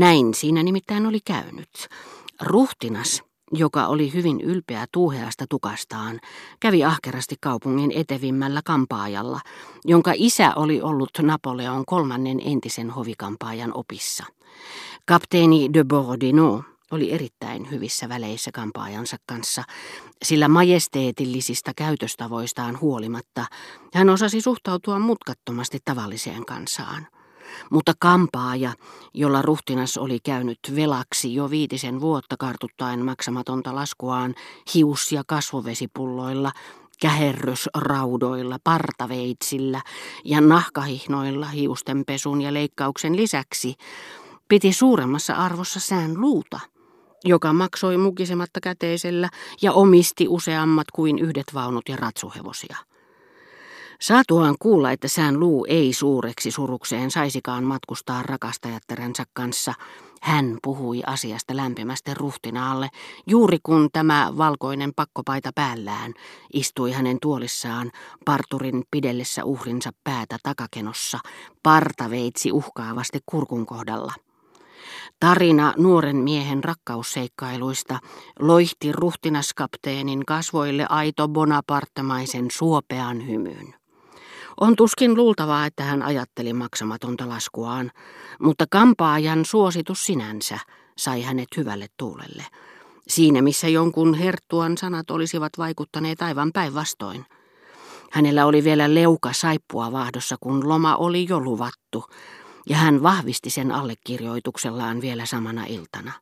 Näin siinä nimittäin oli käynyt. Ruhtinas, joka oli hyvin ylpeä tuuheasta tukastaan, kävi ahkerasti kaupungin etevimmällä kampaajalla, jonka isä oli ollut Napoleon kolmannen entisen hovikampaajan opissa. Kapteeni de Borodino oli erittäin hyvissä väleissä kampaajansa kanssa, sillä majesteetillisista käytöstavoistaan huolimatta hän osasi suhtautua mutkattomasti tavalliseen kansaan. Mutta kampaaja, jolla ruhtinas oli käynyt velaksi jo viitisen vuotta kartuttaen maksamatonta laskuaan hius- ja kasvovesipulloilla, käherrysraudoilla, partaveitsillä ja nahkahihnoilla hiustenpesun ja leikkauksen lisäksi, piti suuremmassa arvossa sään luuta, joka maksoi mukisematta käteisellä ja omisti useammat kuin yhdet vaunut ja ratsuhevosia. Saatuaan kuulla, että sään luu ei suureksi surukseen saisikaan matkustaa rakastajattarensa kanssa, hän puhui asiasta lämpimästi ruhtinaalle, juuri kun tämä valkoinen pakkopaita päällään istui hänen tuolissaan parturin pidellessä uhrinsa päätä takakenossa, partaveitsi uhkaavasti kurkun kohdalla. Tarina nuoren miehen rakkausseikkailuista loihti ruhtinaskapteenin kasvoille aito bonapartemaisen suopean hymyn. On tuskin luultavaa, että hän ajatteli maksamatonta laskuaan, mutta kampaajan suositus sinänsä sai hänet hyvälle tuulelle. Siinä missä jonkun herttuan sanat olisivat vaikuttaneet aivan päinvastoin. Hänellä oli vielä leuka saippua vaahdossa, kun loma oli jo luvattu, ja hän vahvisti sen allekirjoituksellaan vielä samana iltana.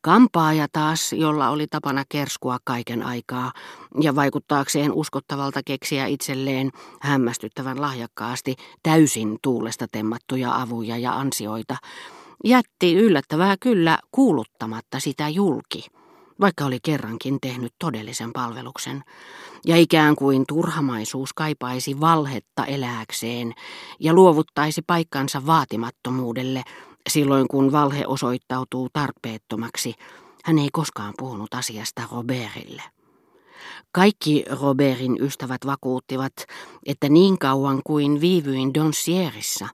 Kampaaja taas, jolla oli tapana kerskua kaiken aikaa ja vaikuttaakseen uskottavalta keksiä itselleen hämmästyttävän lahjakkaasti täysin tuulesta temmattuja avuja ja ansioita, jätti yllättävää kyllä kuuluttamatta sitä julki, vaikka oli kerrankin tehnyt todellisen palveluksen, ja ikään kuin turhamaisuus kaipaisi valhetta elääkseen ja luovuttaisi paikkansa vaatimattomuudelle, Silloin kun valhe osoittautuu tarpeettomaksi, hän ei koskaan puhunut asiasta Robertille. Kaikki Robertin ystävät vakuuttivat, että niin kauan kuin viivyin Donsierissa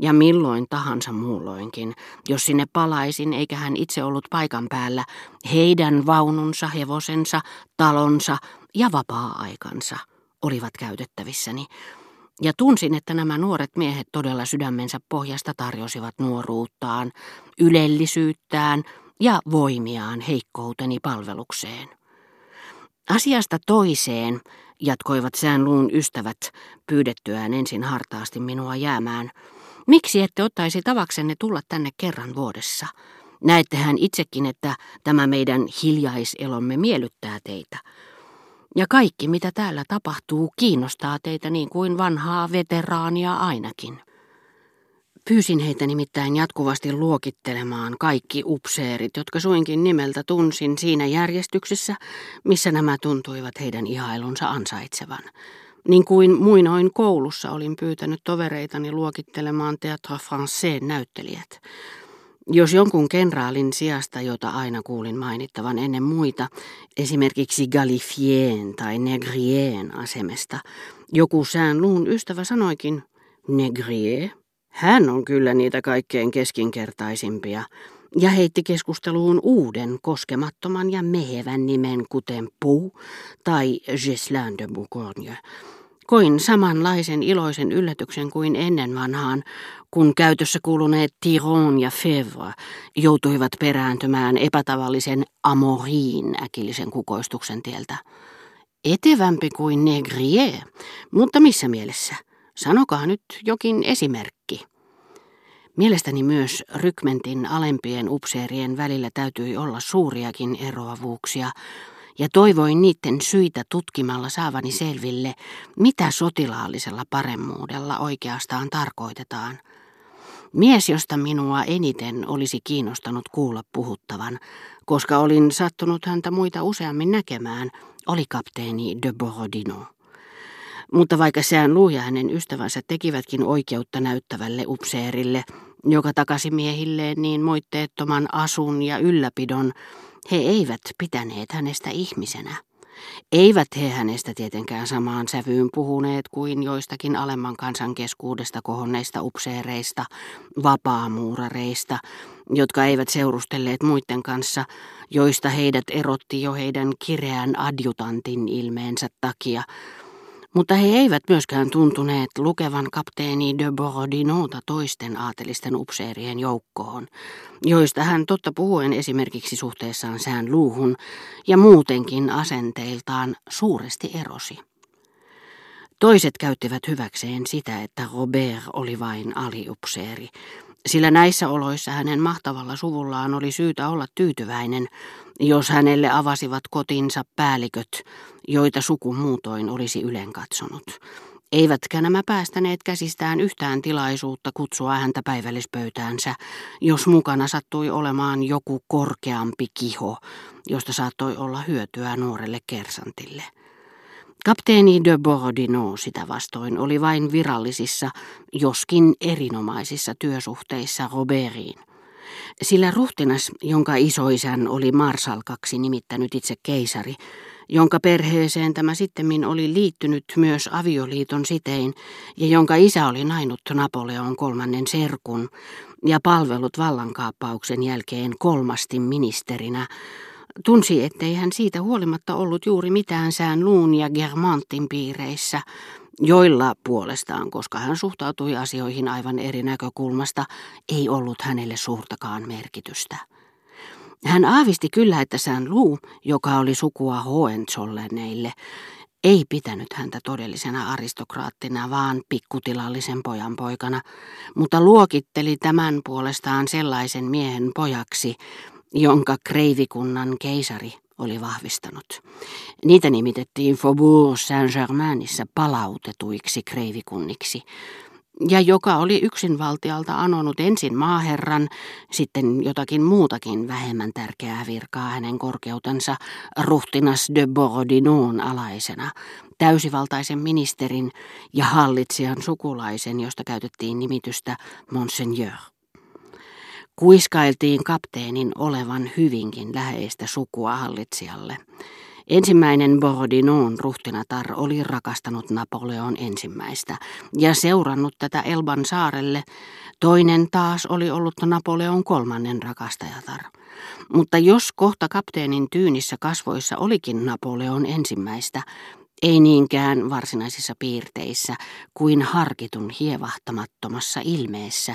ja milloin tahansa muulloinkin, jos sinne palaisin eikä hän itse ollut paikan päällä, heidän vaununsa, hevosensa, talonsa ja vapaa-aikansa olivat käytettävissäni, ja tunsin, että nämä nuoret miehet todella sydämensä pohjasta tarjosivat nuoruuttaan, ylellisyyttään ja voimiaan heikkouteni palvelukseen. Asiasta toiseen jatkoivat säänluun ystävät pyydettyään ensin hartaasti minua jäämään. Miksi ette ottaisi tavaksenne tulla tänne kerran vuodessa? Näettehän itsekin, että tämä meidän hiljaiselomme miellyttää teitä. Ja kaikki, mitä täällä tapahtuu, kiinnostaa teitä niin kuin vanhaa veteraania ainakin. Pyysin heitä nimittäin jatkuvasti luokittelemaan kaikki upseerit, jotka suinkin nimeltä tunsin siinä järjestyksessä, missä nämä tuntuivat heidän ihailunsa ansaitsevan. Niin kuin muinoin koulussa olin pyytänyt tovereitani luokittelemaan Théâtre Français näyttelijät. Jos jonkun kenraalin sijasta, jota aina kuulin mainittavan ennen muita, esimerkiksi Galifien tai Negrien asemesta, joku sään luun ystävä sanoikin, Negrie, hän on kyllä niitä kaikkein keskinkertaisimpia, ja heitti keskusteluun uuden koskemattoman ja mehevän nimen kuten Pou tai Gislain de Bourgogne, Koin samanlaisen iloisen yllätyksen kuin ennen vanhaan, kun käytössä kuuluneet Tiron ja Fevre joutuivat perääntymään epätavallisen Amoriin äkillisen kukoistuksen tieltä. Etevämpi kuin Negrier, mutta missä mielessä? Sanokaa nyt jokin esimerkki. Mielestäni myös rykmentin alempien upseerien välillä täytyi olla suuriakin eroavuuksia, ja toivoin niiden syitä tutkimalla saavani selville, mitä sotilaallisella paremmuudella oikeastaan tarkoitetaan. Mies, josta minua eniten olisi kiinnostanut kuulla puhuttavan, koska olin sattunut häntä muita useammin näkemään, oli kapteeni de Borodino. Mutta vaikka sään luu ja hänen ystävänsä tekivätkin oikeutta näyttävälle upseerille, joka takasi miehilleen niin moitteettoman asun ja ylläpidon, he eivät pitäneet hänestä ihmisenä. Eivät he hänestä tietenkään samaan sävyyn puhuneet kuin joistakin alemman kansan keskuudesta kohonneista upseereista, vapaamuurareista, jotka eivät seurustelleet muiden kanssa, joista heidät erotti jo heidän kireän adjutantin ilmeensä takia, mutta he eivät myöskään tuntuneet lukevan kapteeni de Borodinota toisten aatelisten upseerien joukkoon, joista hän totta puhuen esimerkiksi suhteessaan sään luuhun ja muutenkin asenteiltaan suuresti erosi. Toiset käyttivät hyväkseen sitä, että Robert oli vain aliupseeri, sillä näissä oloissa hänen mahtavalla suvullaan oli syytä olla tyytyväinen, jos hänelle avasivat kotinsa päälliköt, joita suku muutoin olisi ylen katsonut. Eivätkä nämä päästäneet käsistään yhtään tilaisuutta kutsua häntä päivällispöytäänsä, jos mukana sattui olemaan joku korkeampi kiho, josta saattoi olla hyötyä nuorelle kersantille. Kapteeni de Borodino sitä vastoin oli vain virallisissa, joskin erinomaisissa työsuhteissa Robertiin. Sillä ruhtinas, jonka isoisän oli marsalkaksi nimittänyt itse keisari, jonka perheeseen tämä sittemmin oli liittynyt myös avioliiton sitein ja jonka isä oli nainut Napoleon kolmannen serkun ja palvellut vallankaappauksen jälkeen kolmasti ministerinä, tunsi, ettei hän siitä huolimatta ollut juuri mitään sään luun ja Germantin piireissä, joilla puolestaan, koska hän suhtautui asioihin aivan eri näkökulmasta, ei ollut hänelle suurtakaan merkitystä. Hän aavisti kyllä, että sään luu, joka oli sukua Hohenzollerneille, ei pitänyt häntä todellisena aristokraattina, vaan pikkutilallisen pojan poikana, mutta luokitteli tämän puolestaan sellaisen miehen pojaksi, jonka kreivikunnan keisari oli vahvistanut. Niitä nimitettiin Faubourg Saint-Germainissa palautetuiksi kreivikunniksi, ja joka oli yksinvaltialta anonut ensin maaherran, sitten jotakin muutakin vähemmän tärkeää virkaa hänen korkeutensa ruhtinas de Bordinon alaisena, täysivaltaisen ministerin ja hallitsijan sukulaisen, josta käytettiin nimitystä Monseigneur. Kuiskailtiin kapteenin olevan hyvinkin läheistä sukua hallitsijalle. Ensimmäinen Bordinon ruhtinatar oli rakastanut Napoleon ensimmäistä ja seurannut tätä Elban saarelle. Toinen taas oli ollut Napoleon kolmannen rakastajatar. Mutta jos kohta kapteenin tyynissä kasvoissa olikin Napoleon ensimmäistä, ei niinkään varsinaisissa piirteissä kuin harkitun hievahtamattomassa ilmeessä,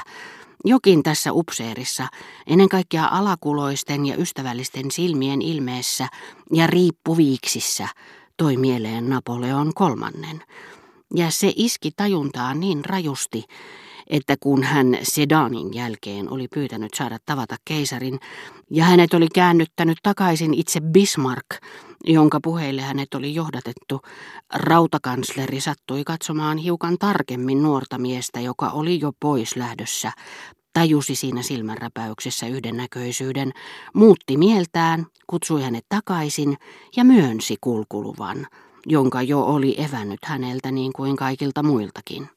jokin tässä upseerissa, ennen kaikkea alakuloisten ja ystävällisten silmien ilmeessä ja riippuviiksissä, toi mieleen Napoleon kolmannen. Ja se iski tajuntaan niin rajusti, että kun hän Sedanin jälkeen oli pyytänyt saada tavata keisarin, ja hänet oli käännyttänyt takaisin itse Bismarck, jonka puheille hänet oli johdatettu, rautakansleri sattui katsomaan hiukan tarkemmin nuorta miestä, joka oli jo pois lähdössä, tajusi siinä silmänräpäyksessä yhdennäköisyyden, muutti mieltään, kutsui hänet takaisin ja myönsi kulkuluvan, jonka jo oli evännyt häneltä niin kuin kaikilta muiltakin.